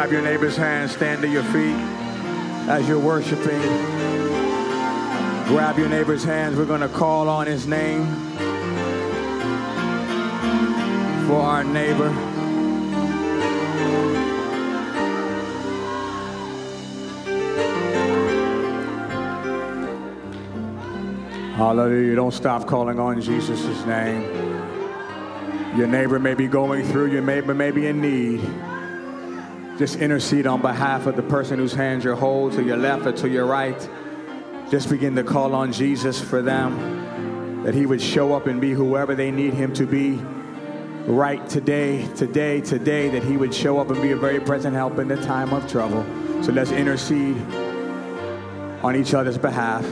grab your neighbor's hand, stand to your feet as you're worshiping. Grab your neighbor's hands. We're going to call on his name for our neighbor. Hallelujah. Don't stop calling on Jesus' name. Your neighbor may be going through, your neighbor may be in need. Just intercede on behalf of the person whose hands you hold to your left or to your right. Just begin to call on Jesus for them, that he would show up and be whoever they need him to be right today, today, today, that he would show up and be a very present help in the time of trouble. So let's intercede on each other's behalf.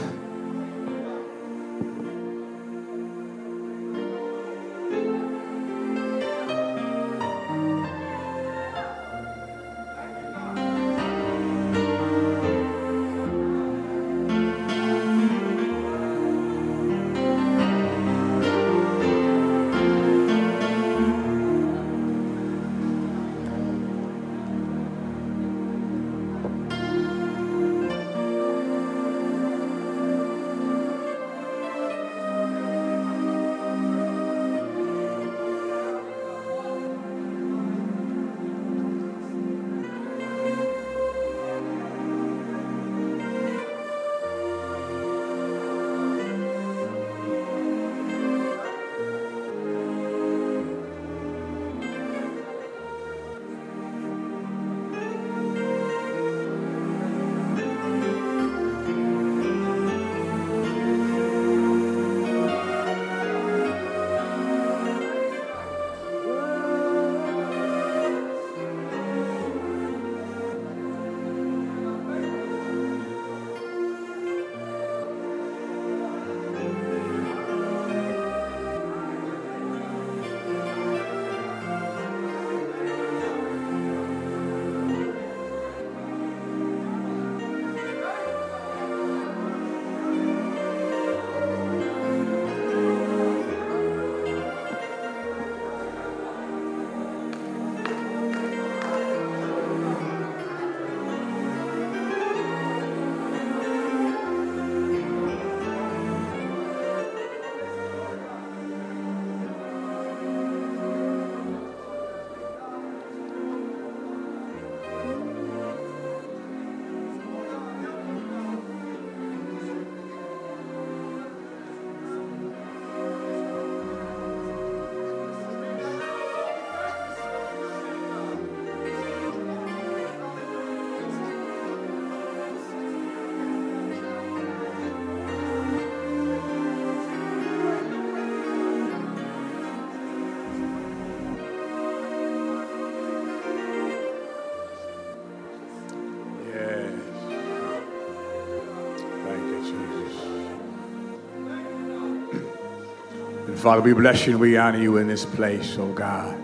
Father, we bless you and we honor you in this place, oh God.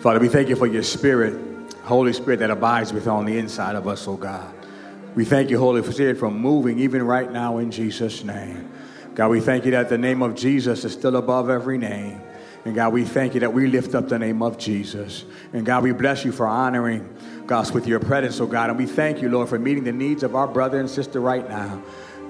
Father, we thank you for your spirit, Holy Spirit that abides with on the inside of us, oh God. We thank you, Holy Spirit, for moving even right now in Jesus' name. God, we thank you that the name of Jesus is still above every name. And God, we thank you that we lift up the name of Jesus. And God, we bless you for honoring us with your presence, oh God. And we thank you, Lord, for meeting the needs of our brother and sister right now.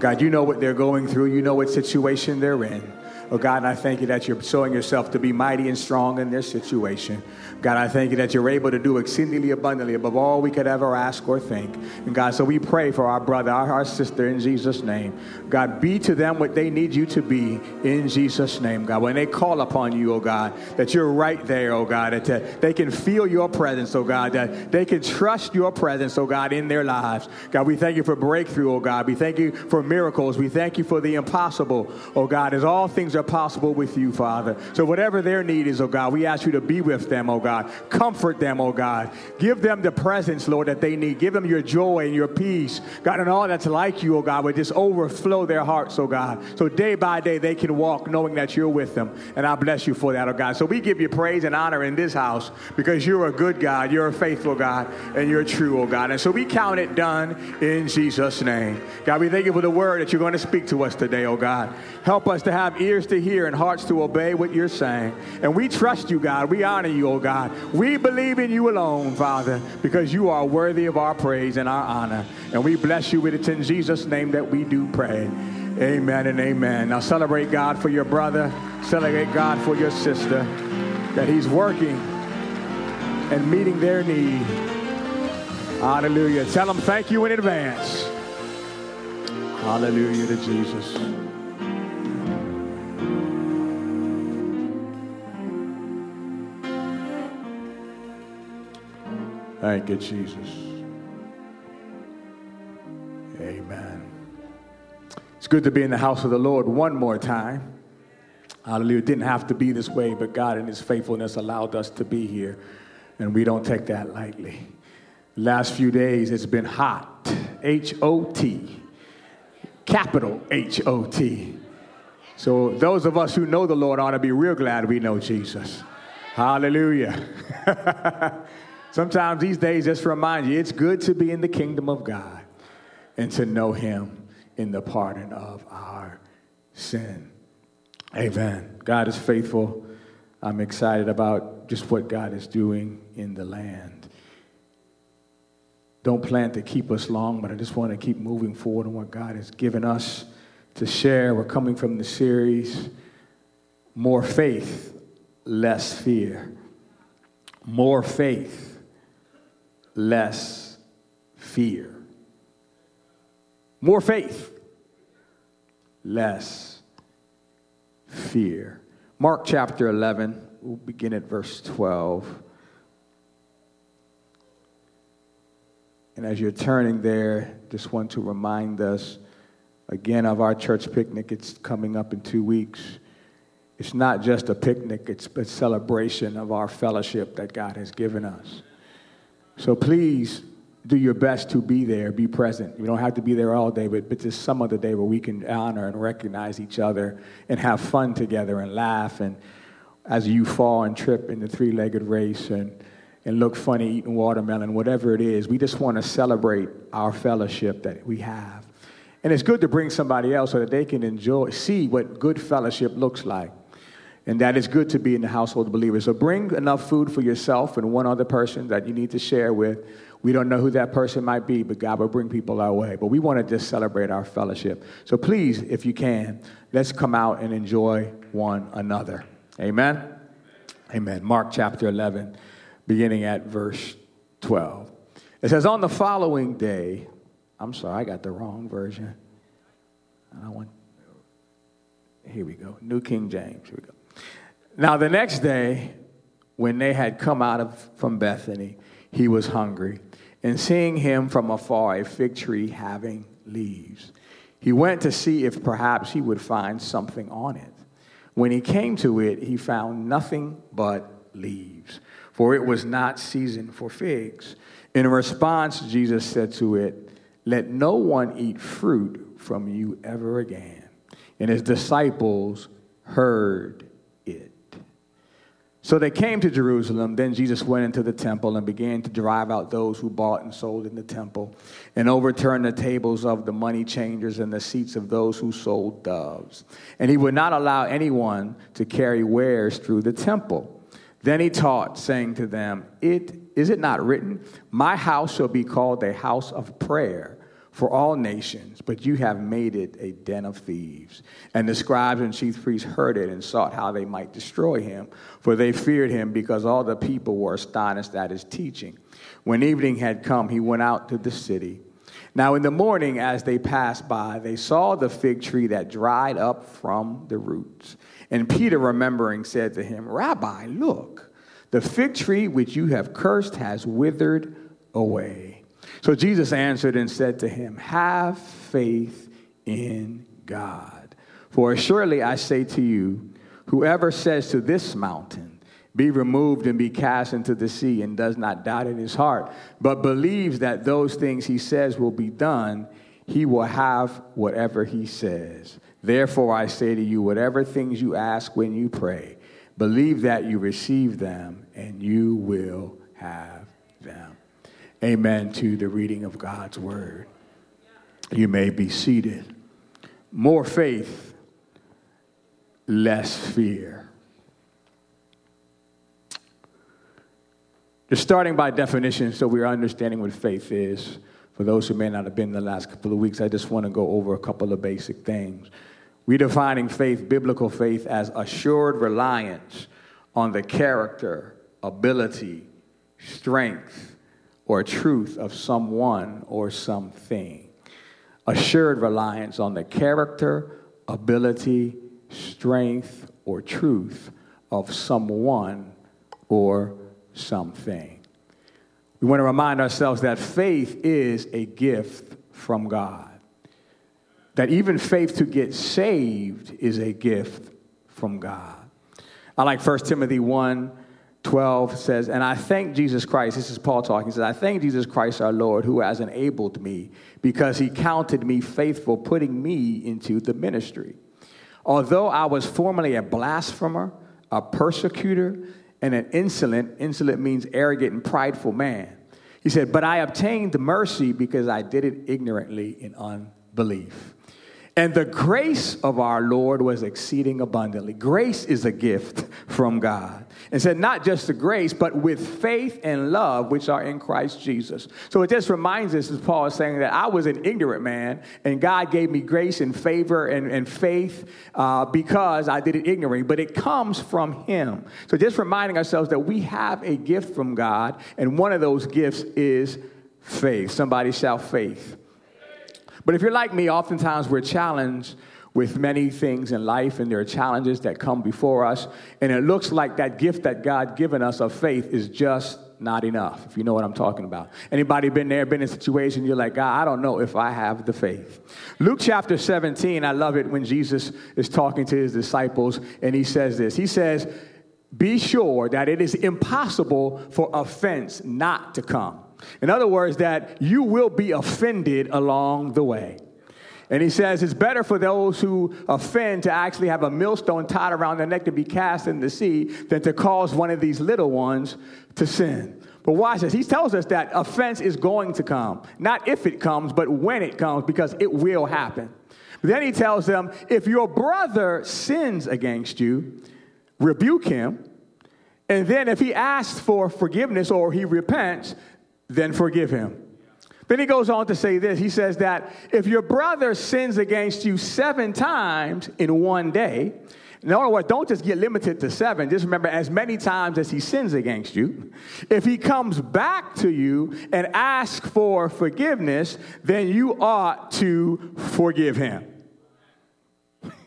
God, you know what they're going through, you know what situation they're in. Oh God, I thank you that you're showing yourself to be mighty and strong in this situation. God, I thank you that you're able to do exceedingly abundantly above all we could ever ask or think. And God, so we pray for our brother, our, our sister in Jesus' name. God, be to them what they need you to be in Jesus' name, God. When they call upon you, oh God, that you're right there, oh God, that they can feel your presence, oh God, that they can trust your presence, oh God, in their lives. God, we thank you for breakthrough, oh God. We thank you for miracles. We thank you for the impossible, oh God, as all things are possible with you, Father. So whatever their need is, oh God, we ask you to be with them, oh God. Comfort them, oh God. Give them the presence, Lord, that they need. Give them your joy and your peace, God, and all that's like you, oh God, would just overflow their hearts, oh God. So day by day they can walk knowing that you're with them. And I bless you for that, oh God. So we give you praise and honor in this house because you're a good God, you're a faithful God, and you're true, oh God. And so we count it done in Jesus' name. God, we thank you for the word that you're going to speak to us today, oh God. Help us to have ears ears to hear and hearts to obey what you're saying. And we trust you, God. We honor you, oh God. We believe in you alone, Father, because you are worthy of our praise and our honor. And we bless you with it in Jesus' name that we do pray. Amen and amen. Now celebrate God for your brother, celebrate God for your sister, that he's working and meeting their need. Hallelujah. Tell them thank you in advance. Hallelujah to Jesus. Thank you, Jesus. Amen. It's good to be in the house of the Lord one more time. Hallelujah. It didn't have to be this way, but God in His faithfulness allowed us to be here, and we don't take that lightly. Last few days, it's been hot. H O T capital H O T. So those of us who know the Lord ought to be real glad we know Jesus. Hallelujah. Sometimes these days just remind you it's good to be in the kingdom of God and to know him in the pardon of our sin. Amen. God is faithful. I'm excited about just what God is doing in the land don't plan to keep us long, but I just want to keep moving forward on what God has given us to share. We're coming from the series More Faith, Less Fear. More faith, less fear. More faith, less fear. Mark chapter 11, we'll begin at verse 12. And as you're turning there, just want to remind us again of our church picnic. It's coming up in two weeks. It's not just a picnic, it's a celebration of our fellowship that God has given us. So please do your best to be there, be present. You don't have to be there all day, but, but just some other day where we can honor and recognize each other and have fun together and laugh. And as you fall and trip in the three legged race and and look funny eating watermelon, whatever it is. We just want to celebrate our fellowship that we have. And it's good to bring somebody else so that they can enjoy, see what good fellowship looks like. And that is good to be in the household of believers. So bring enough food for yourself and one other person that you need to share with. We don't know who that person might be, but God will bring people our way. But we want to just celebrate our fellowship. So please, if you can, let's come out and enjoy one another. Amen? Amen. Mark chapter 11 beginning at verse 12. It says, On the following day, I'm sorry, I got the wrong version. I want, here we go, New King James, here we go. Now, the next day, when they had come out of, from Bethany, he was hungry. And seeing him from afar, a fig tree having leaves, he went to see if perhaps he would find something on it. When he came to it, he found nothing but leaves for it was not season for figs. In response, Jesus said to it, Let no one eat fruit from you ever again. And his disciples heard. So they came to Jerusalem. Then Jesus went into the temple and began to drive out those who bought and sold in the temple, and overturned the tables of the money changers and the seats of those who sold doves. And he would not allow anyone to carry wares through the temple. Then he taught, saying to them, it, Is it not written, My house shall be called a house of prayer for all nations, but you have made it a den of thieves? And the scribes and chief priests heard it and sought how they might destroy him, for they feared him because all the people were astonished at his teaching. When evening had come, he went out to the city. Now, in the morning, as they passed by, they saw the fig tree that dried up from the roots. And Peter, remembering, said to him, Rabbi, look, the fig tree which you have cursed has withered away. So Jesus answered and said to him, Have faith in God. For surely I say to you, whoever says to this mountain, be removed and be cast into the sea, and does not doubt in his heart, but believes that those things he says will be done, he will have whatever he says. Therefore, I say to you, whatever things you ask when you pray, believe that you receive them and you will have them. Amen to the reading of God's word. You may be seated. More faith, less fear. Just starting by definition, so we're understanding what faith is. For those who may not have been the last couple of weeks, I just want to go over a couple of basic things. We're faith, biblical faith, as assured reliance on the character, ability, strength, or truth of someone or something. Assured reliance on the character, ability, strength, or truth of someone or something. We want to remind ourselves that faith is a gift from God. That even faith to get saved is a gift from God. I like 1 Timothy 1 12 says, And I thank Jesus Christ, this is Paul talking, he says, I thank Jesus Christ our Lord who has enabled me because he counted me faithful, putting me into the ministry. Although I was formerly a blasphemer, a persecutor, and an insolent, insolent means arrogant and prideful man. He said, But I obtained mercy because I did it ignorantly in unbelief. And the grace of our Lord was exceeding abundantly. Grace is a gift from God. And said, not just the grace, but with faith and love, which are in Christ Jesus. So it just reminds us, as Paul is saying, that I was an ignorant man, and God gave me grace and favor and, and faith uh, because I did it ignorantly. But it comes from Him. So just reminding ourselves that we have a gift from God, and one of those gifts is faith. Somebody shout faith. But if you're like me, oftentimes we're challenged with many things in life, and there are challenges that come before us, and it looks like that gift that God given us of faith is just not enough, if you know what I'm talking about. Anybody been there, been in a situation, you're like, God, I don't know if I have the faith. Luke chapter 17, I love it when Jesus is talking to his disciples, and he says this. He says, Be sure that it is impossible for offense not to come. In other words, that you will be offended along the way. And he says it's better for those who offend to actually have a millstone tied around their neck to be cast in the sea than to cause one of these little ones to sin. But watch this. He tells us that offense is going to come. Not if it comes, but when it comes, because it will happen. But then he tells them if your brother sins against you, rebuke him. And then if he asks for forgiveness or he repents, then forgive him. Then he goes on to say this. He says that if your brother sins against you seven times in one day, in other words, don't just get limited to seven. Just remember as many times as he sins against you. If he comes back to you and asks for forgiveness, then you ought to forgive him.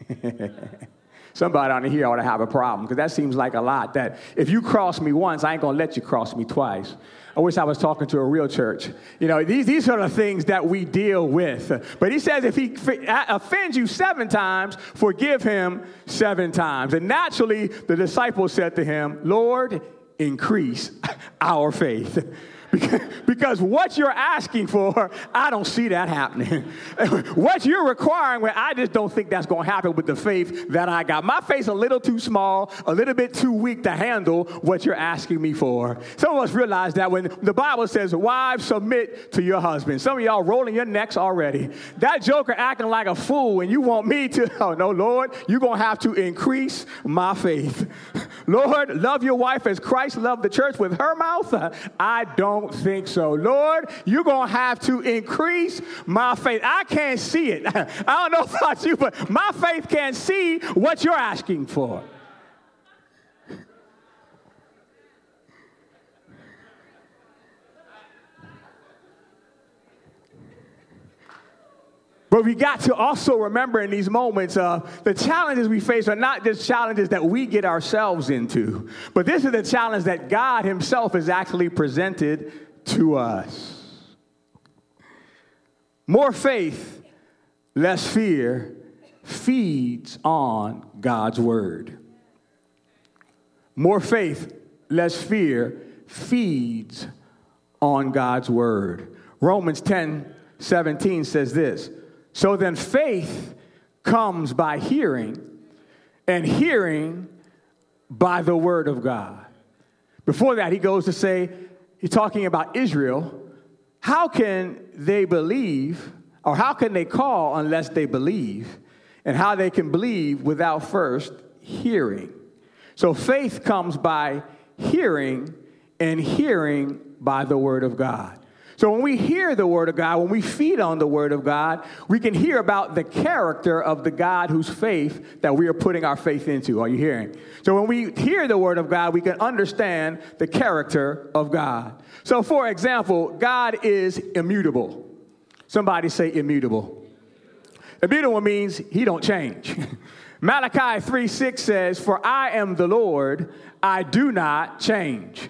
Somebody on here ought to have a problem because that seems like a lot. That if you cross me once, I ain't gonna let you cross me twice. I wish I was talking to a real church. You know, these, these are the things that we deal with. But he says if he offends you seven times, forgive him seven times. And naturally, the disciples said to him, Lord, increase our faith. because what you're asking for, I don't see that happening. what you're requiring, well, I just don't think that's going to happen with the faith that I got. My faith's a little too small, a little bit too weak to handle what you're asking me for. Some of us realize that when the Bible says, wives, submit to your husband. Some of y'all rolling your necks already. That joker acting like a fool, and you want me to, oh no, Lord, you're going to have to increase my faith. Lord, love your wife as Christ loved the church with her mouth. I don't don't think so. Lord, you're going to have to increase my faith. I can't see it. I don't know about you, but my faith can't see what you're asking for. But we got to also remember in these moments, uh, the challenges we face are not just challenges that we get ourselves into, but this is the challenge that God Himself has actually presented to us. More faith, less fear feeds on God's word. More faith, less fear feeds on God's word. Romans 10 17 says this so then faith comes by hearing, and hearing by the word of God. Before that, he goes to say, he's talking about Israel. How can they believe, or how can they call unless they believe? And how they can believe without first hearing. So faith comes by hearing, and hearing by the word of God. So when we hear the word of God, when we feed on the word of God, we can hear about the character of the God whose faith that we are putting our faith into. Are you hearing? So when we hear the word of God, we can understand the character of God. So for example, God is immutable. Somebody say immutable. Immutable means he don't change. Malachi 3 6 says, For I am the Lord, I do not change.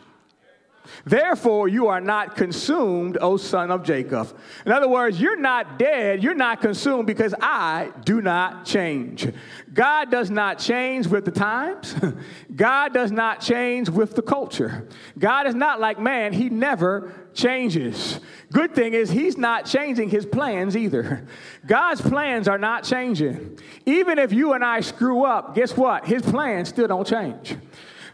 Therefore, you are not consumed, O son of Jacob. In other words, you're not dead, you're not consumed because I do not change. God does not change with the times, God does not change with the culture. God is not like man, He never changes. Good thing is, He's not changing His plans either. God's plans are not changing. Even if you and I screw up, guess what? His plans still don't change.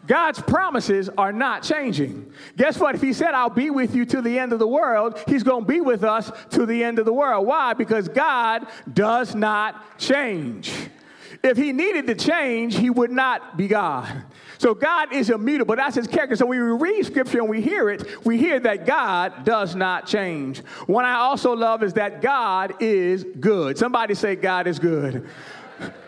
God's promises are not changing. Guess what? If He said, I'll be with you to the end of the world, He's going to be with us to the end of the world. Why? Because God does not change. If He needed to change, He would not be God. So God is immutable. That's His character. So when we read Scripture and we hear it, we hear that God does not change. One I also love is that God is good. Somebody say, God is good.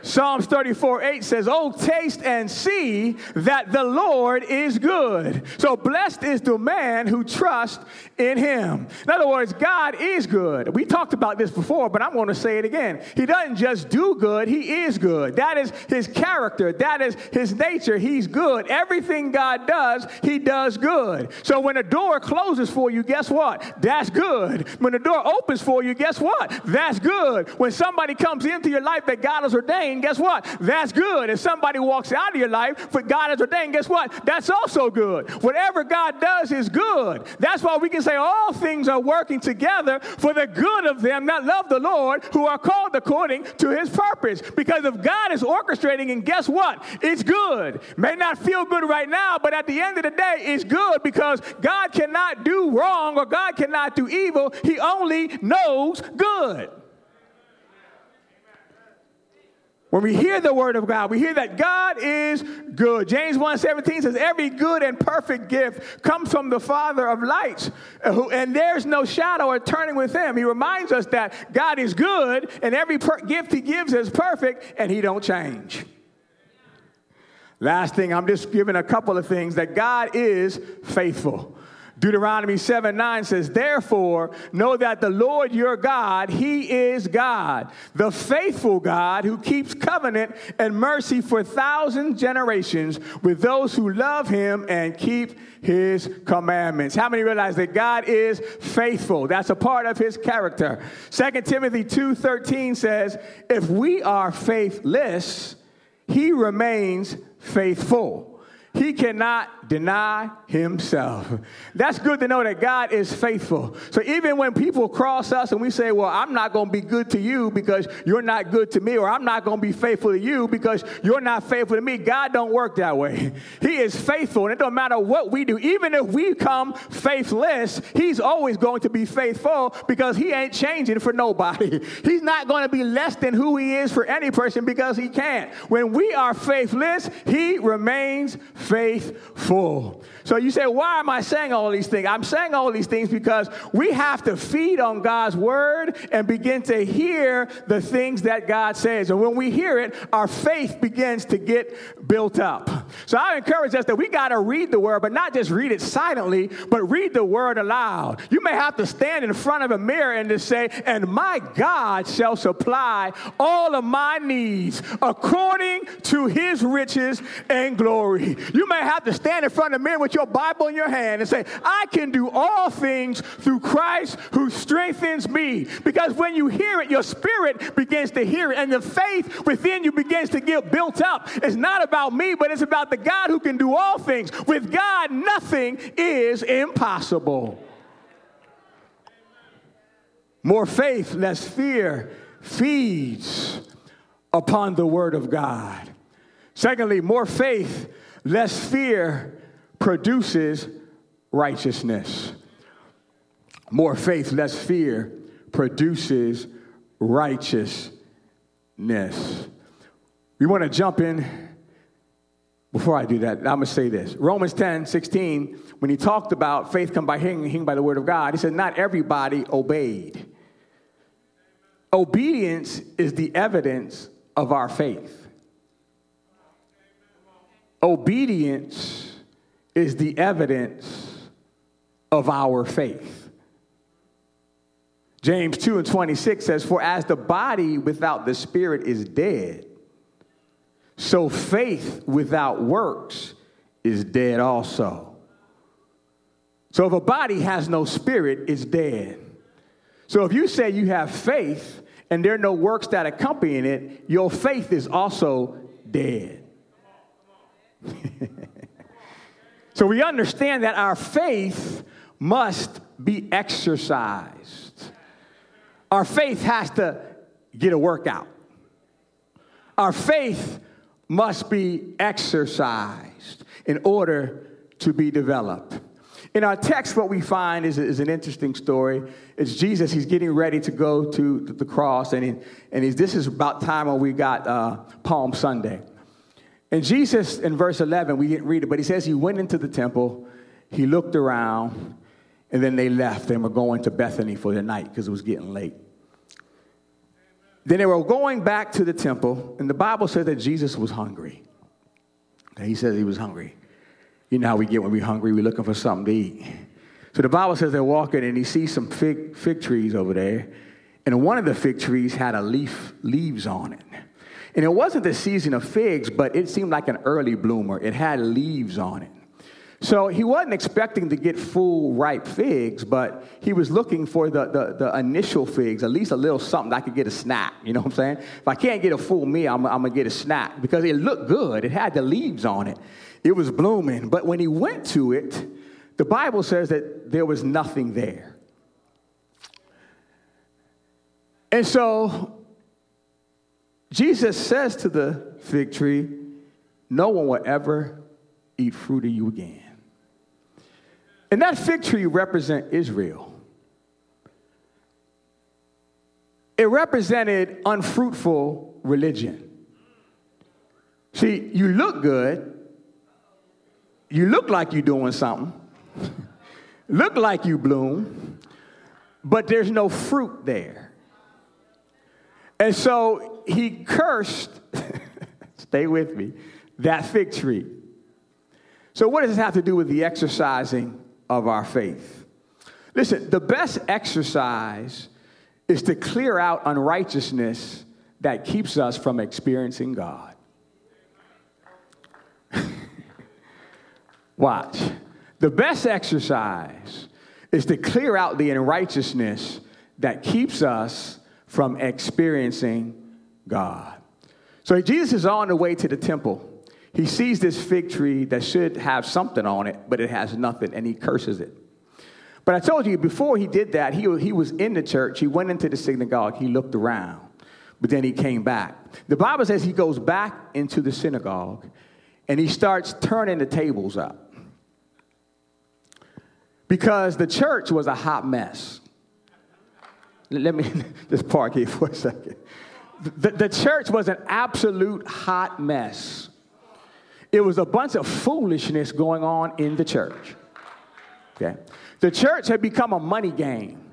Psalms 34 8 says, Oh, taste and see that the Lord is good. So blessed is the man who trusts in him. In other words, God is good. We talked about this before, but I'm going to say it again. He doesn't just do good, he is good. That is his character, that is his nature. He's good. Everything God does, he does good. So when a door closes for you, guess what? That's good. When the door opens for you, guess what? That's good. When somebody comes into your life that God has ordained, guess what? That's good. If somebody walks out of your life, but God has ordained, guess what? That's also good. Whatever God does is good. That's why we can say all things are working together for the good of them that love the Lord, who are called according to his purpose. Because if God is orchestrating, and guess what? It's good. May not feel good right now, but at the end of the day, it's good because God cannot do wrong or God cannot do evil. He only knows good. When we hear the word of God, we hear that God is good. James 1:17 says, Every good and perfect gift comes from the Father of lights, uh, and there's no shadow or turning with him. He reminds us that God is good, and every per- gift he gives is perfect, and he don't change. Last thing, I'm just giving a couple of things that God is faithful. Deuteronomy 7 9 says, Therefore, know that the Lord your God, He is God, the faithful God who keeps covenant and mercy for thousand generations with those who love Him and keep His commandments. How many realize that God is faithful? That's a part of His character. 2 Timothy 2 13 says, If we are faithless, He remains faithful he cannot deny himself. That's good to know that God is faithful. So even when people cross us and we say, Well, I'm not going to be good to you because you're not good to me, or I'm not going to be faithful to you because you're not faithful to me, God don't work that way. He is faithful, and it don't matter what we do. Even if we come faithless, He's always going to be faithful because He ain't changing for nobody. He's not going to be less than who He is for any person because He can't. When we are faithless, He remains faithful. So you say, why am I saying all these things? I'm saying all these things because we have to feed on God's word and begin to hear the things that God says. And when we hear it, our faith begins to get built up. So I encourage us that we got to read the word, but not just read it silently, but read the word aloud. You may have to stand in front of a mirror and to say, and my God shall supply all of my needs according to his riches and glory. You may have to stand in front of the mirror with your Bible in your hand and say, I can do all things through Christ who strengthens me. Because when you hear it, your spirit begins to hear it, and the faith within you begins to get built up. It's not about me, but it's about the God who can do all things. With God, nothing is impossible. More faith, less fear feeds upon the word of God. Secondly, more faith, less fear produces righteousness. More faith, less fear produces righteousness. We want to jump in before I do that, I'm going to say this. Romans 10 16, when he talked about faith come by hearing, hearing by the word of God, he said, Not everybody obeyed. Obedience is the evidence of our faith. Obedience is the evidence of our faith. James 2 and 26 says, For as the body without the spirit is dead, so faith without works is dead also. So if a body has no spirit, it's dead. So if you say you have faith and there are no works that accompany it, your faith is also dead. so we understand that our faith must be exercised. Our faith has to get a workout. Our faith must be exercised in order to be developed. In our text, what we find is, is an interesting story. It's Jesus, he's getting ready to go to the cross, and, he, and he's, this is about time when we got uh, Palm Sunday. And Jesus, in verse 11, we didn't read it, but he says he went into the temple, he looked around, and then they left and were going to Bethany for the night because it was getting late. Then they were going back to the temple, and the Bible says that Jesus was hungry. he says he was hungry. You know how we get when we're hungry, we're looking for something to eat. So the Bible says they're walking, and he sees some fig, fig trees over there, and one of the fig trees had a leaf, leaves on it. And it wasn't the season of figs, but it seemed like an early bloomer. It had leaves on it. So he wasn't expecting to get full ripe figs, but he was looking for the, the, the, initial figs, at least a little something I could get a snack. You know what I'm saying? If I can't get a full meal, I'm, I'm going to get a snack because it looked good. It had the leaves on it, it was blooming. But when he went to it, the Bible says that there was nothing there. And so Jesus says to the fig tree, No one will ever eat fruit of you again. And that fig tree represent Israel. It represented unfruitful religion. See, you look good. You look like you're doing something. look like you bloom, but there's no fruit there. And so he cursed, stay with me, that fig tree. So, what does this have to do with the exercising of our faith. Listen, the best exercise is to clear out unrighteousness that keeps us from experiencing God. Watch. The best exercise is to clear out the unrighteousness that keeps us from experiencing God. So Jesus is on the way to the temple he sees this fig tree that should have something on it, but it has nothing, and he curses it. But I told you before he did that, he, he was in the church. He went into the synagogue. He looked around, but then he came back. The Bible says he goes back into the synagogue and he starts turning the tables up because the church was a hot mess. Let me just park here for a second. The, the church was an absolute hot mess. It was a bunch of foolishness going on in the church. Okay? The church had become a money game.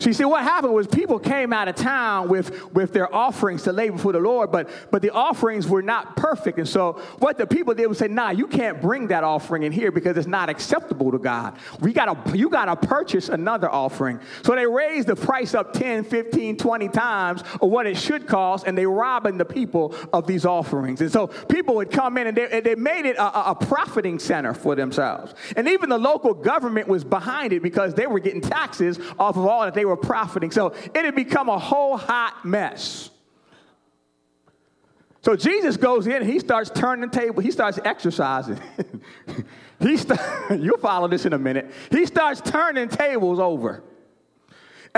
So you see, what happened was people came out of town with, with their offerings to lay before the Lord, but, but the offerings were not perfect. And so what the people did was say, nah, you can't bring that offering in here because it's not acceptable to God. We gotta, you got to purchase another offering. So they raised the price up 10, 15, 20 times of what it should cost, and they robbing the people of these offerings. And so people would come in and they, and they made it a, a profiting center for themselves. And even the local government was behind it because they were getting taxes off of all that they were profiting. So it had become a whole hot mess. So Jesus goes in he starts turning the table. He starts exercising. he st- you'll follow this in a minute. He starts turning tables over.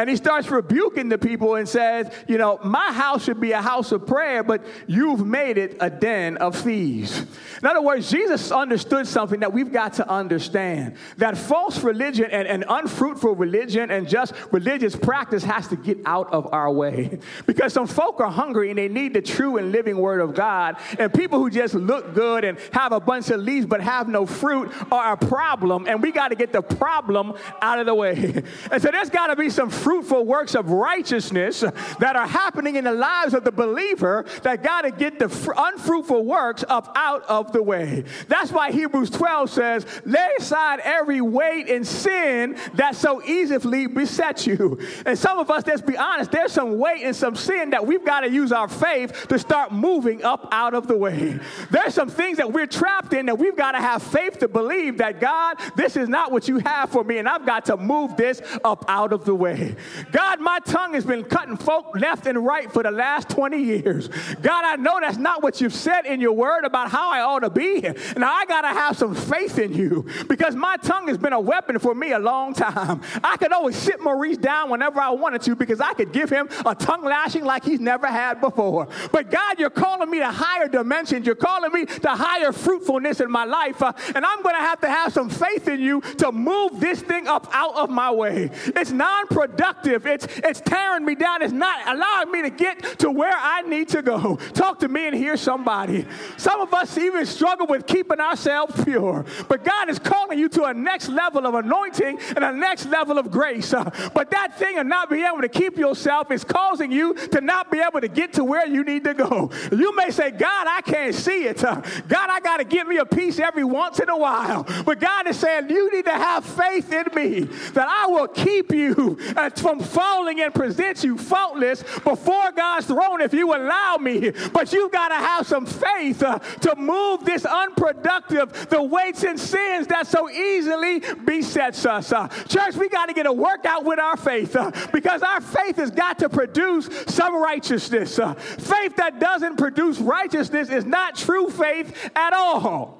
And he starts rebuking the people and says, You know, my house should be a house of prayer, but you've made it a den of thieves. In other words, Jesus understood something that we've got to understand that false religion and, and unfruitful religion and just religious practice has to get out of our way. Because some folk are hungry and they need the true and living word of God. And people who just look good and have a bunch of leaves but have no fruit are a problem. And we got to get the problem out of the way. And so there's got to be some fruitful works of righteousness that are happening in the lives of the believer that got to get the unfruitful works up out of the way. That's why Hebrews 12 says, lay aside every weight and sin that so easily besets you. And some of us, let's be honest, there's some weight and some sin that we've got to use our faith to start moving up out of the way. There's some things that we're trapped in that we've got to have faith to believe that God, this is not what you have for me, and I've got to move this up out of the way. God, my tongue has been cutting folk left and right for the last 20 years. God, I know that's not what you've said in your word about how I ought to be. Here. Now I got to have some faith in you because my tongue has been a weapon for me a long time. I could always sit Maurice down whenever I wanted to because I could give him a tongue lashing like he's never had before. But God, you're calling me to higher dimensions. You're calling me to higher fruitfulness in my life. Uh, and I'm going to have to have some faith in you to move this thing up out of my way. It's non productive. It's, it's tearing me down. It's not allowing me to get to where I need to go. Talk to me and hear somebody. Some of us even struggle with keeping ourselves pure. But God is calling you to a next level of anointing and a next level of grace. Uh, but that thing of not being able to keep yourself is causing you to not be able to get to where you need to go. You may say, God, I can't see it. Uh, God, I got to give me a piece every once in a while. But God is saying, you need to have faith in me that I will keep you uh, from falling and present you faultless before God's throne if you allow me. But you've got to have some faith uh, to move this unproductive, the weights and sins that so easily besets us. Uh, church, we got to get a workout with our faith uh, because our faith has got to produce some righteousness. Uh, faith that doesn't produce righteousness is not true faith at all.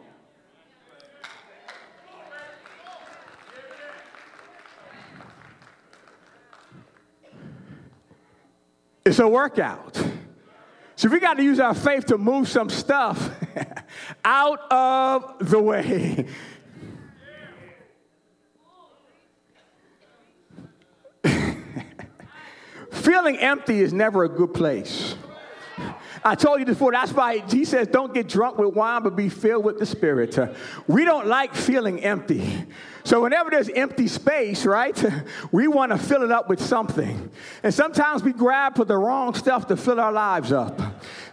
It's a workout. So we got to use our faith to move some stuff out of the way. Feeling empty is never a good place. I told you before, that's why he says, don't get drunk with wine, but be filled with the Spirit. We don't like feeling empty. So whenever there's empty space, right, we want to fill it up with something. And sometimes we grab for the wrong stuff to fill our lives up.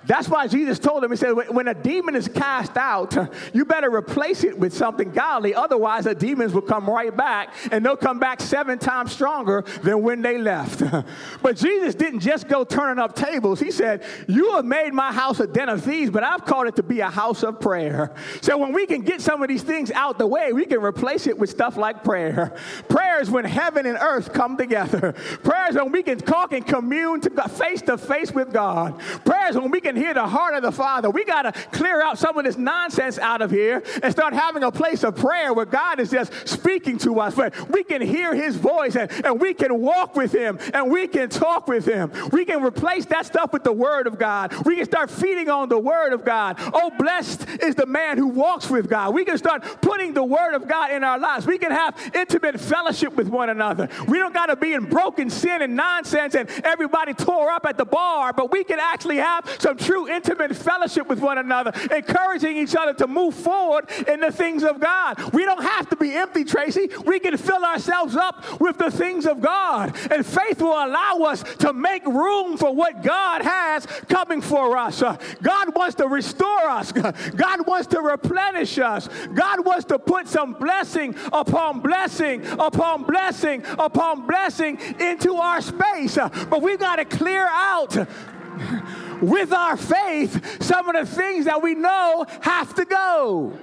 That's why Jesus told him, He said, when a demon is cast out, you better replace it with something godly. Otherwise, the demons will come right back and they'll come back seven times stronger than when they left. but Jesus didn't just go turning up tables. He said, You have made my house a den of thieves, but I've called it to be a house of prayer. So when we can get some of these things out the way, we can replace it with stuff like prayer. Prayer is when heaven and earth come together. Prayer is when we can talk and commune to God, face to face with God. Prayer is when we can hear the heart of the Father. We got to clear out some of this nonsense out of here and start having a place of prayer where God is just speaking to us, where we can hear His voice and, and we can walk with Him and we can talk with Him. We can replace that stuff with the Word of God. We can start feeding on the Word of God. Oh, blessed is the man who walks with God. We can start putting the Word of God in our lives. We can have intimate fellowship with one another. We don't got to be in broken sin and nonsense and everybody tore up at the bar, but we can actually have some true intimate fellowship with one another, encouraging each other to move forward in the things of God. We don't have to be empty, Tracy. We can fill ourselves up with the things of God. And faith will allow us to make room for what God has coming for us. God wants to restore us, God wants to replenish us, God wants to put some blessing upon blessing upon blessing upon blessing into our space. But we've got to clear out with our faith some of the things that we know have to go.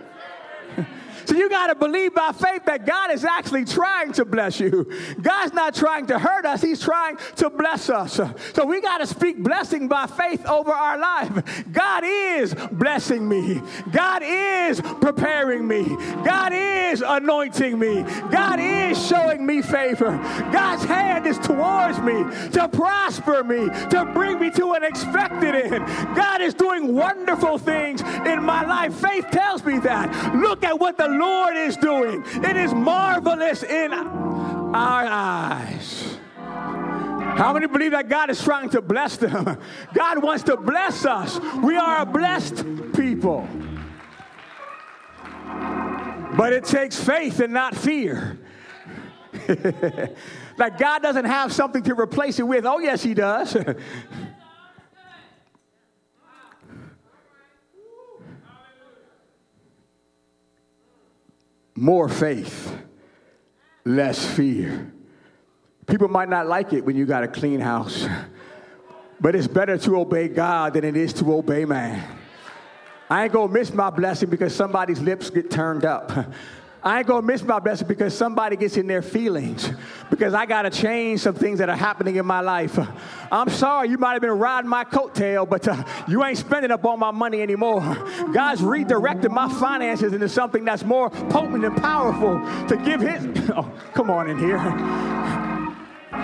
So you got to believe by faith that God is actually trying to bless you. God's not trying to hurt us, He's trying to bless us. So we got to speak blessing by faith over our life. God is blessing me, God is preparing me, God is anointing me, God is showing me favor. God's hand is towards me to prosper me, to bring me to an expected end. God is doing wonderful things in my life. Faith tells me that. Look at what the Lord is doing, it is marvelous in our eyes. How many believe that God is trying to bless them? God wants to bless us. We are a blessed people. But it takes faith and not fear. like God doesn't have something to replace it with. Oh, yes, He does. More faith, less fear. People might not like it when you got a clean house, but it's better to obey God than it is to obey man. I ain't gonna miss my blessing because somebody's lips get turned up. I ain't gonna miss my blessing because somebody gets in their feelings, because I gotta change some things that are happening in my life. I'm sorry, you might have been riding my coattail, but uh, you ain't spending up all my money anymore. God's redirected my finances into something that's more potent and powerful to give His. Oh, come on in here.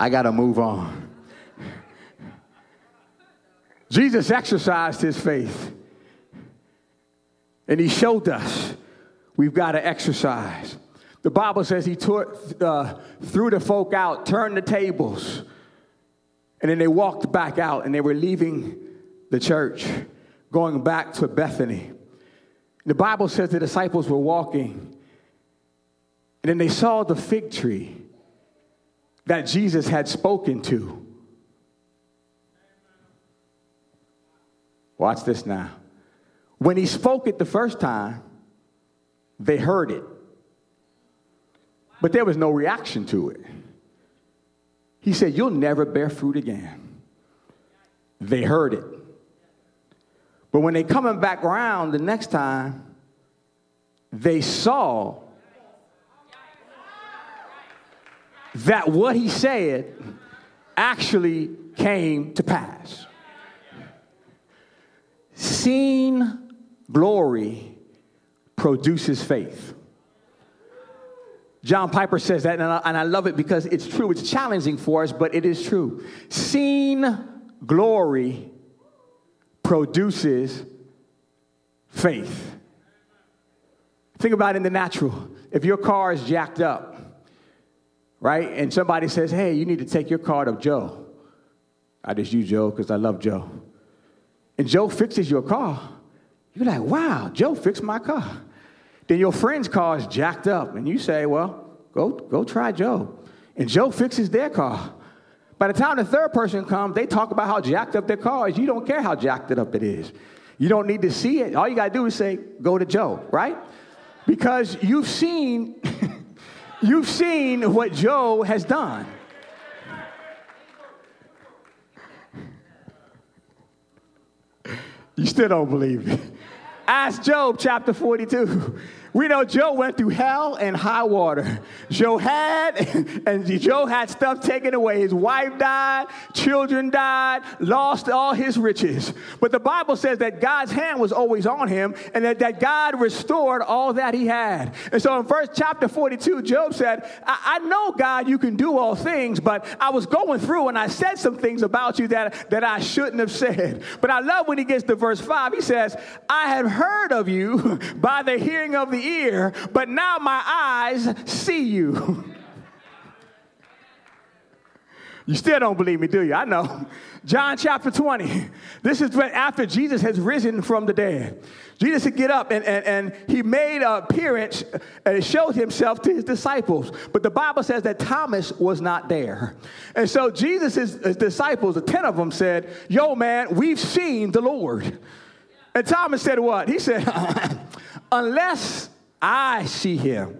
I gotta move on. Jesus exercised his faith. And he showed us we've got to exercise. The Bible says he tore, uh, threw the folk out, turned the tables, and then they walked back out and they were leaving the church, going back to Bethany. The Bible says the disciples were walking, and then they saw the fig tree that Jesus had spoken to. Watch this now. When he spoke it the first time, they heard it. But there was no reaction to it. He said, You'll never bear fruit again. They heard it. But when they coming back around the next time, they saw that what he said actually came to pass. Seen glory produces faith. John Piper says that, and I, and I, love it because it's true. It's challenging for us, but it is true. Seen glory produces faith. Think about it in the natural. If your car is jacked up, right, and somebody says, hey, you need to take your car to Joe. I just use Joe because I love Joe and Joe fixes your car, you're like, wow, Joe fixed my car. Then your friend's car is jacked up, and you say, well, go, go try Joe. And Joe fixes their car. By the time the third person comes, they talk about how jacked up their car is. You don't care how jacked it up it is. You don't need to see it. All you got to do is say, go to Joe, right? Because you've seen, you've seen what Joe has done. You still don't believe me. Ask Job chapter 42. We know Joe went through hell and high water. Joe had, and Joe had stuff taken away. His wife died, children died, lost all his riches. But the Bible says that God's hand was always on him and that, that God restored all that he had. And so in first chapter 42, Job said, I, I know, God, you can do all things, but I was going through and I said some things about you that, that I shouldn't have said. But I love when he gets to verse 5, he says, I have heard of you by the hearing of the ear, but now my eyes see you. You still don't believe me, do you? I know. John chapter 20. This is when after Jesus has risen from the dead. Jesus would get up and, and, and he made an appearance and showed himself to his disciples. But the Bible says that Thomas was not there. And so Jesus' disciples, the 10 of them, said, Yo, man, we've seen the Lord. And Thomas said, What? He said, Unless I see him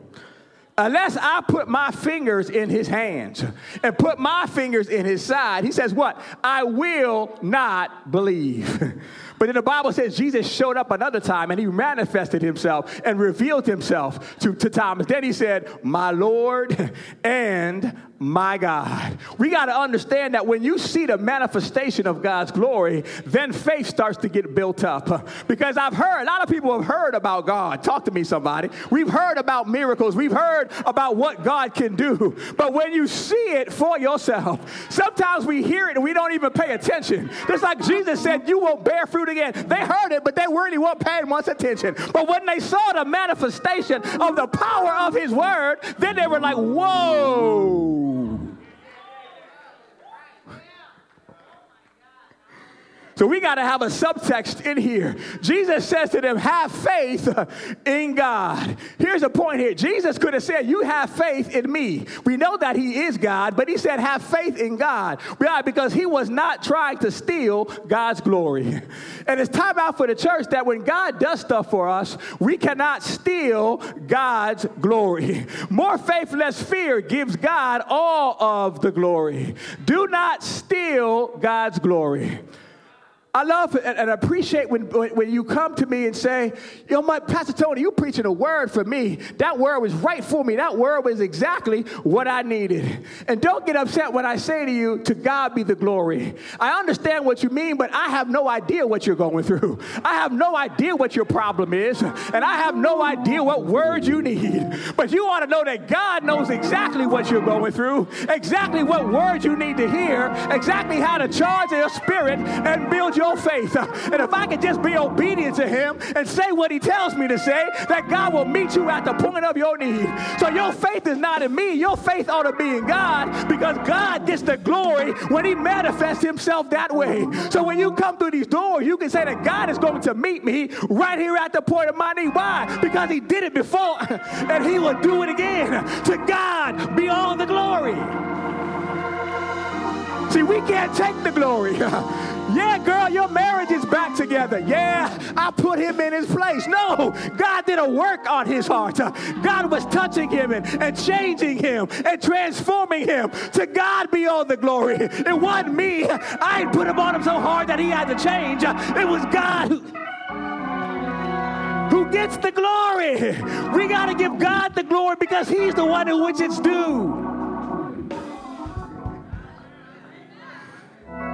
unless I put my fingers in his hands and put my fingers in his side, he says, What? I will not believe. But then the Bible says Jesus showed up another time and he manifested himself and revealed himself to, to Thomas. Then he said, My Lord and my God. We got to understand that when you see the manifestation of God's glory, then faith starts to get built up. Because I've heard, a lot of people have heard about God. Talk to me, somebody. We've heard about miracles, we've heard about what God can do. But when you see it for yourself, sometimes we hear it and we don't even pay attention. Just like Jesus said, You won't bear fruit again. They heard it, but they really weren't paying much attention. But when they saw the manifestation of the power of His word, then they were like, Whoa. So we got to have a subtext in here. Jesus says to them, Have faith in God. Here's a point here Jesus could have said, You have faith in me. We know that He is God, but He said, Have faith in God. Why? Because He was not trying to steal God's glory. And it's time out for the church that when God does stuff for us, we cannot steal God's glory. More faith, less fear gives God all of the glory. Do not steal God's glory. I love and appreciate when, when you come to me and say, know, my Pastor Tony, you preaching a word for me. That word was right for me. That word was exactly what I needed. And don't get upset when I say to you, to God be the glory. I understand what you mean, but I have no idea what you're going through. I have no idea what your problem is, and I have no idea what word you need. But you ought to know that God knows exactly what you're going through, exactly what word you need to hear, exactly how to charge your spirit and build your your faith. And if I can just be obedient to Him and say what He tells me to say, that God will meet you at the point of your need. So your faith is not in me. Your faith ought to be in God because God gets the glory when He manifests Himself that way. So when you come through these doors, you can say that God is going to meet me right here at the point of my need. Why? Because He did it before and He will do it again. To God be all the glory. See, we can't take the glory. Yeah, girl, your marriage is back together. Yeah, I put him in his place. No, God did a work on his heart. God was touching him and, and changing him and transforming him. To God be all the glory. It wasn't me. I put him on him so hard that he had to change. It was God who who gets the glory. We got to give God the glory because He's the one in which it's due.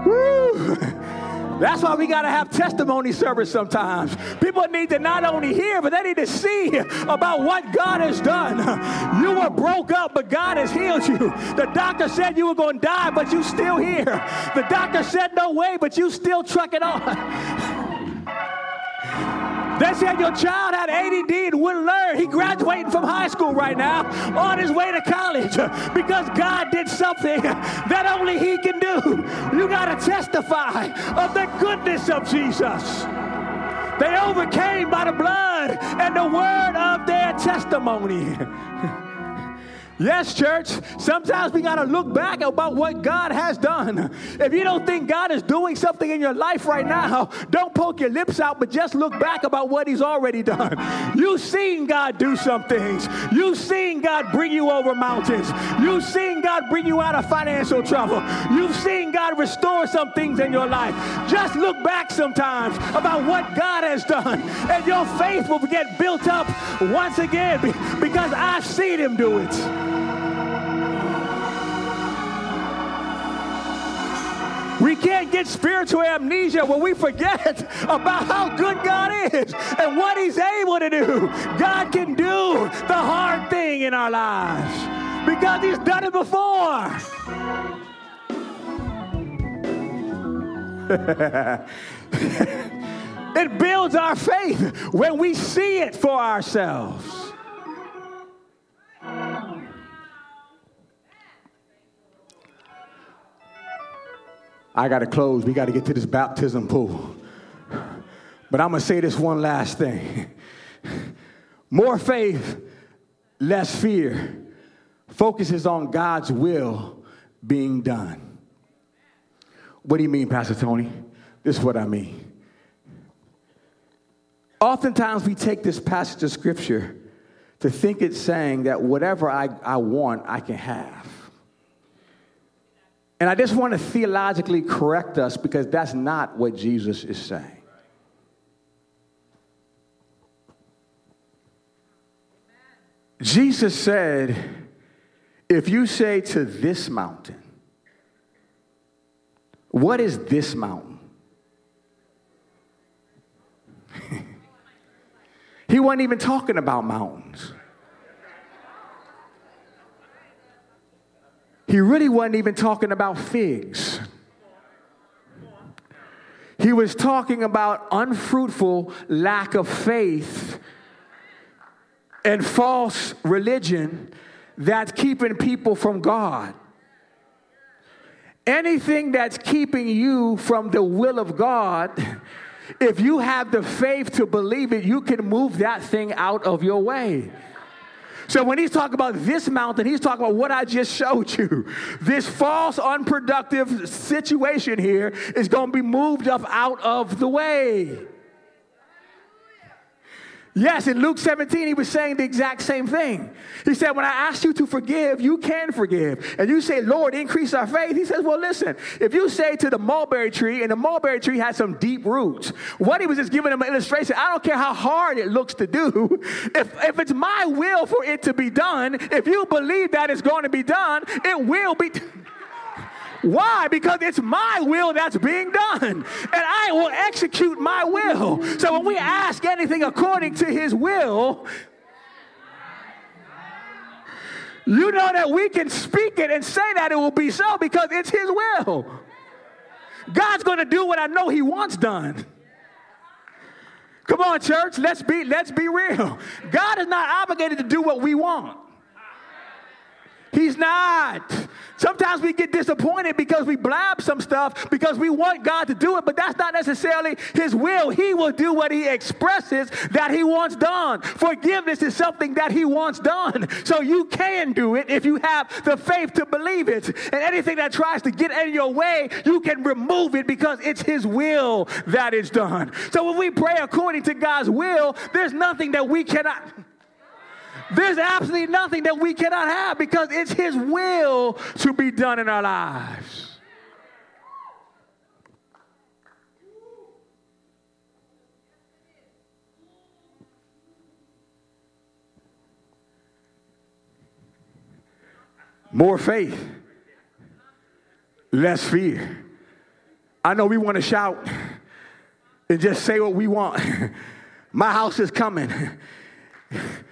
Woo. That's why we got to have testimony service sometimes. People need to not only hear, but they need to see about what God has done. You were broke up, but God has healed you. The doctor said you were going to die, but you still here. The doctor said no way, but you still trucking on. They said your child had ADD and wouldn't learn. He graduating from high school right now on his way to college because God did something that only he can do. You got to testify of the goodness of Jesus. They overcame by the blood and the word of their testimony. Yes, church. Sometimes we got to look back about what God has done. If you don't think God is doing something in your life right now, don't poke your lips out, but just look back about what He's already done. You've seen God do some things. You've seen God bring you over mountains. You've seen God bring you out of financial trouble. You've seen God restore some things in your life. Just look back sometimes about what God has done, and your faith will get built up once again because I've seen Him do it. We can't get spiritual amnesia when we forget about how good God is and what He's able to do. God can do the hard thing in our lives because He's done it before. it builds our faith when we see it for ourselves. I got to close. We got to get to this baptism pool. But I'm going to say this one last thing more faith, less fear, focuses on God's will being done. What do you mean, Pastor Tony? This is what I mean. Oftentimes we take this passage of scripture to think it's saying that whatever I, I want, I can have. And I just want to theologically correct us because that's not what Jesus is saying. Jesus said, if you say to this mountain, what is this mountain? he wasn't even talking about mountains. He really wasn't even talking about figs. He was talking about unfruitful lack of faith and false religion that's keeping people from God. Anything that's keeping you from the will of God, if you have the faith to believe it, you can move that thing out of your way. So when he's talking about this mountain, he's talking about what I just showed you. This false, unproductive situation here is going to be moved up out of the way. Yes, in Luke 17, he was saying the exact same thing. He said, When I ask you to forgive, you can forgive. And you say, Lord, increase our faith. He says, Well, listen, if you say to the mulberry tree, and the mulberry tree has some deep roots, what he was just giving them an illustration, I don't care how hard it looks to do. If, if it's my will for it to be done, if you believe that it's going to be done, it will be. Why? Because it's my will that's being done, and I will execute my will. So when we ask anything according to his will, you know that we can speak it and say that it will be so because it's his will. God's going to do what I know he wants done. Come on, church, let's be let's be real. God is not obligated to do what we want. He's not. Sometimes we get disappointed because we blab some stuff because we want God to do it, but that's not necessarily His will. He will do what He expresses that He wants done. Forgiveness is something that He wants done. So you can do it if you have the faith to believe it. And anything that tries to get in your way, you can remove it because it's His will that is done. So when we pray according to God's will, there's nothing that we cannot. There's absolutely nothing that we cannot have because it's His will to be done in our lives. More faith, less fear. I know we want to shout and just say what we want. My house is coming.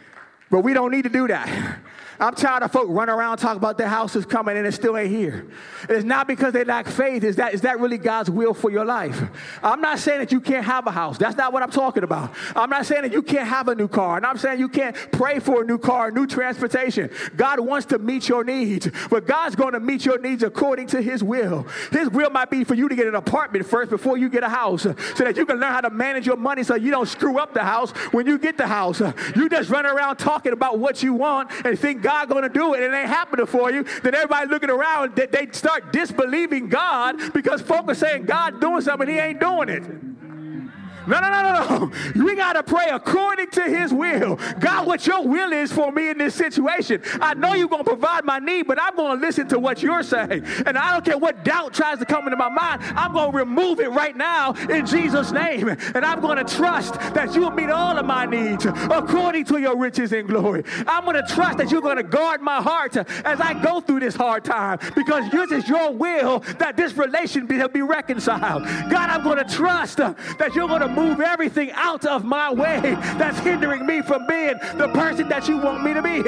But we don't need to do that. I'm tired of folk running around talking about their house is coming and it still ain't here. It's not because they lack faith. Is that, is that really God's will for your life? I'm not saying that you can't have a house. That's not what I'm talking about. I'm not saying that you can't have a new car. And I'm saying you can't pray for a new car, new transportation. God wants to meet your needs, but God's going to meet your needs according to his will. His will might be for you to get an apartment first before you get a house so that you can learn how to manage your money so you don't screw up the house when you get the house. You just run around talking about what you want and think God going to do it and it ain't happening for you, then everybody looking around, they, they start disbelieving God because folk are saying God doing something, he ain't doing it. No, no, no, no, no. We got to pray according to his will. God, what your will is for me in this situation. I know you're going to provide my need, but I'm going to listen to what you're saying. And I don't care what doubt tries to come into my mind. I'm going to remove it right now in Jesus' name. And I'm going to trust that you'll meet all of my needs according to your riches and glory. I'm going to trust that you're going to guard my heart as I go through this hard time because yours is your will that this relation be, be reconciled. God, I'm going to trust that you're going to move everything out of my way that's hindering me from being the person that you want me to be.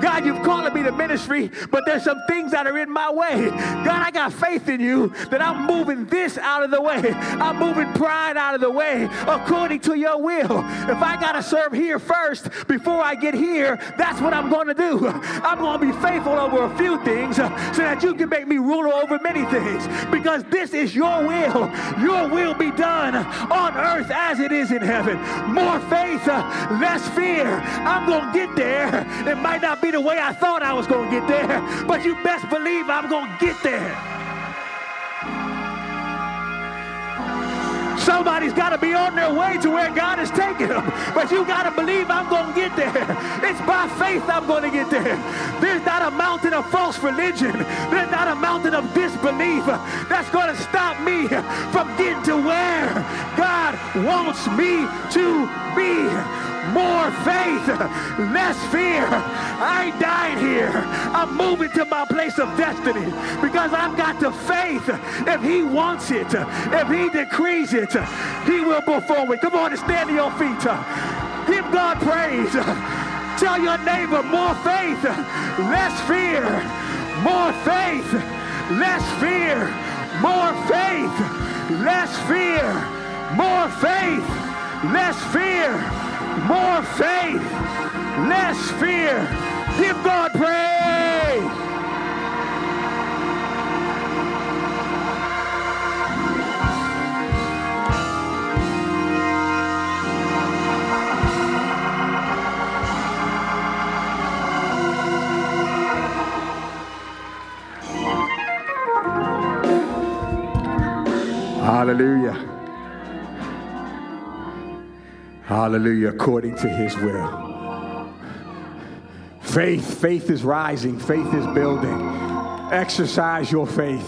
God, you've called me to ministry, but there's some things that are in my way. God, I got faith in you that I'm moving this out of the way. I'm moving pride out of the way according to your will. If I got to serve here first before I get here, that's what I'm going to do. I'm going to be faithful over a few things so that you can make me ruler over many things because this is your will. Your will be done on earth as it is in heaven. More faith, uh, less fear. I'm going to get there. It might not be the way I thought I was going to get there, but you best believe I'm going to get there. Somebody's got to be on their way to where God is taking them. But you got to believe I'm going to get there. It's by faith I'm going to get there. There's not a mountain of false religion. There's not a mountain of disbelief that's going to stop me from getting to wants me to be more faith, less fear. I ain't dying here. I'm moving to my place of destiny because I've got the faith. If he wants it, if he decrees it, he will perform it. Come on and stand to your feet. Give God praise. Tell your neighbor more faith, less fear. More faith, less fear. More faith, less fear. More faith, less fear more faith, less fear. Give God praise. Hallelujah. Hallelujah, according to his will. Faith, faith is rising, faith is building. Exercise your faith.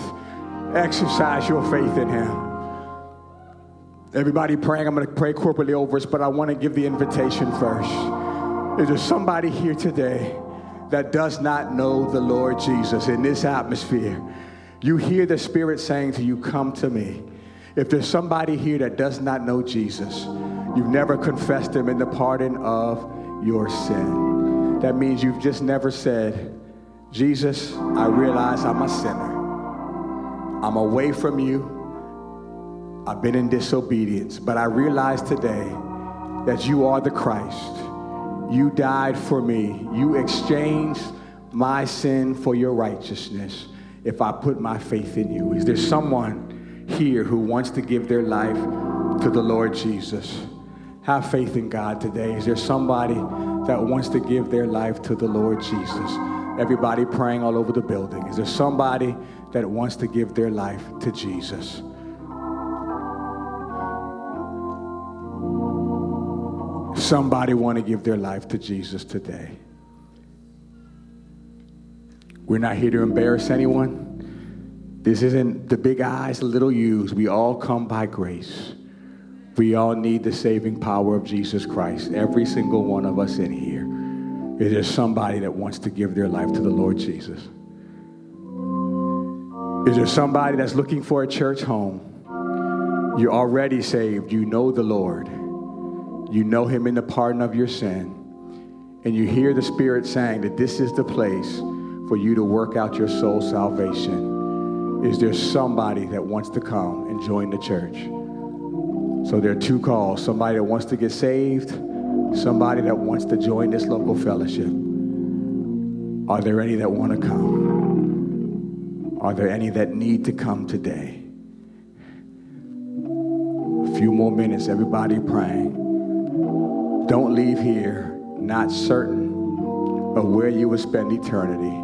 Exercise your faith in him. Everybody praying, I'm going to pray corporately over us, but I want to give the invitation first. Is there somebody here today that does not know the Lord Jesus in this atmosphere? You hear the Spirit saying to you, Come to me. If there's somebody here that does not know Jesus, You've never confessed Him in the pardon of your sin. That means you've just never said, Jesus, I realize I'm a sinner. I'm away from you. I've been in disobedience, but I realize today that you are the Christ. You died for me. You exchanged my sin for your righteousness if I put my faith in you. Is there someone here who wants to give their life to the Lord Jesus? Have faith in God today. Is there somebody that wants to give their life to the Lord Jesus? Everybody praying all over the building. Is there somebody that wants to give their life to Jesus? Somebody want to give their life to Jesus today. We're not here to embarrass anyone. This isn't the big eyes, the little U's. We all come by grace. We all need the saving power of Jesus Christ. Every single one of us in here. Is there somebody that wants to give their life to the Lord Jesus? Is there somebody that's looking for a church home? You're already saved. You know the Lord. You know Him in the pardon of your sin. And you hear the Spirit saying that this is the place for you to work out your soul salvation. Is there somebody that wants to come and join the church? So there are two calls somebody that wants to get saved, somebody that wants to join this local fellowship. Are there any that want to come? Are there any that need to come today? A few more minutes, everybody praying. Don't leave here not certain of where you will spend eternity.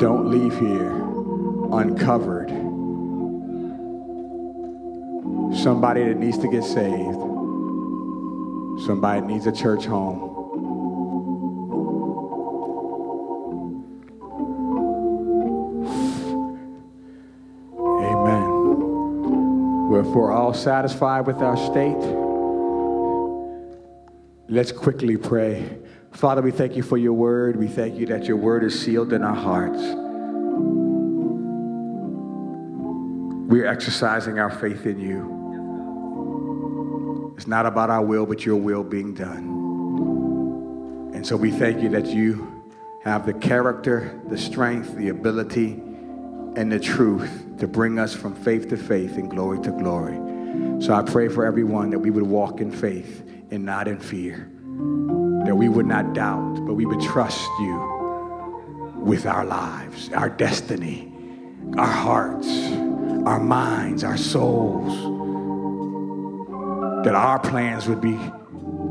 Don't leave here uncovered somebody that needs to get saved, somebody needs a church home. Amen. Well, if we're all satisfied with our state, let's quickly pray. Father, we thank you for your word. We thank you that your word is sealed in our hearts. We're exercising our faith in you. It's not about our will, but your will being done. And so we thank you that you have the character, the strength, the ability, and the truth to bring us from faith to faith and glory to glory. So I pray for everyone that we would walk in faith and not in fear, that we would not doubt, but we would trust you with our lives, our destiny, our hearts, our minds, our souls that our plans would be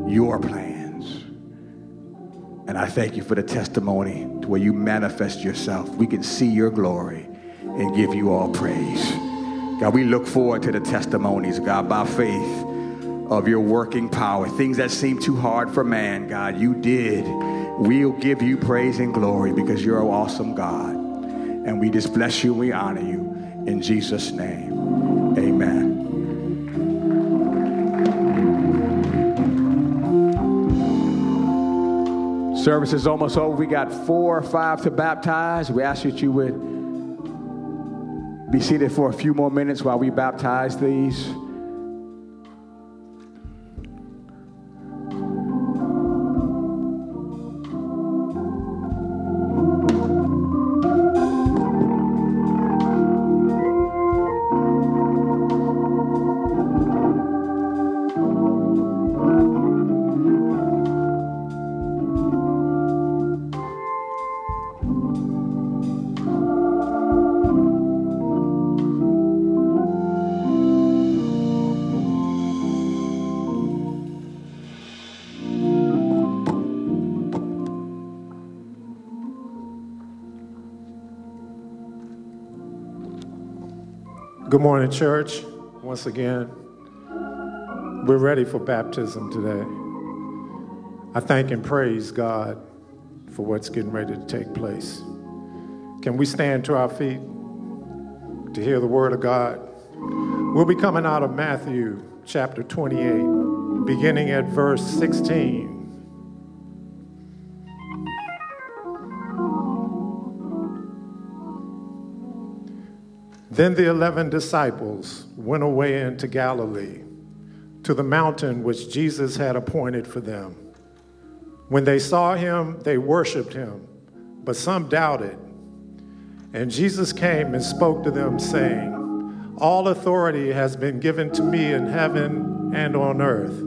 your plans. And I thank you for the testimony to where you manifest yourself. We can see your glory and give you all praise. God, we look forward to the testimonies, God, by faith of your working power. Things that seem too hard for man, God, you did. We'll give you praise and glory because you're an awesome God. And we just bless you we honor you in Jesus' name. Service is almost over. We got four or five to baptize. We ask that you would be seated for a few more minutes while we baptize these. Morning, church. Once again, we're ready for baptism today. I thank and praise God for what's getting ready to take place. Can we stand to our feet to hear the word of God? We'll be coming out of Matthew chapter 28, beginning at verse 16. Then the eleven disciples went away into Galilee, to the mountain which Jesus had appointed for them. When they saw him, they worshiped him, but some doubted. And Jesus came and spoke to them, saying, All authority has been given to me in heaven and on earth.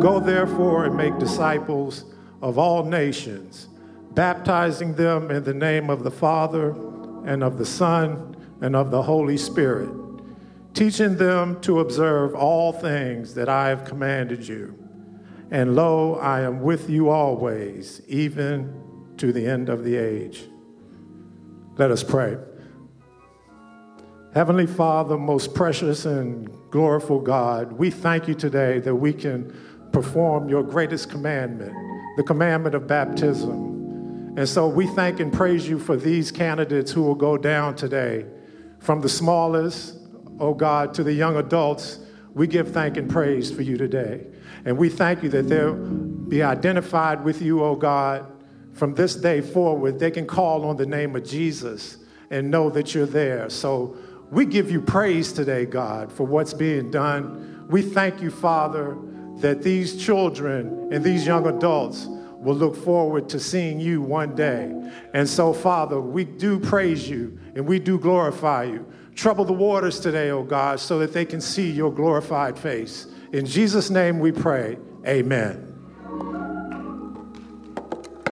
Go therefore and make disciples of all nations, baptizing them in the name of the Father and of the Son and of the Holy Spirit, teaching them to observe all things that I have commanded you. And lo, I am with you always, even to the end of the age. Let us pray. Heavenly Father, most precious and gloriful God, we thank you today that we can perform your greatest commandment, the commandment of baptism. And so we thank and praise you for these candidates who will go down today from the smallest, oh God, to the young adults, we give thank and praise for you today. And we thank you that they'll be identified with you, oh God, from this day forward. They can call on the name of Jesus and know that you're there. So we give you praise today, God, for what's being done. We thank you, Father, that these children and these young adults will look forward to seeing you one day. And so, Father, we do praise you and we do glorify you. Trouble the waters today, O God, so that they can see your glorified face. In Jesus' name we pray. Amen.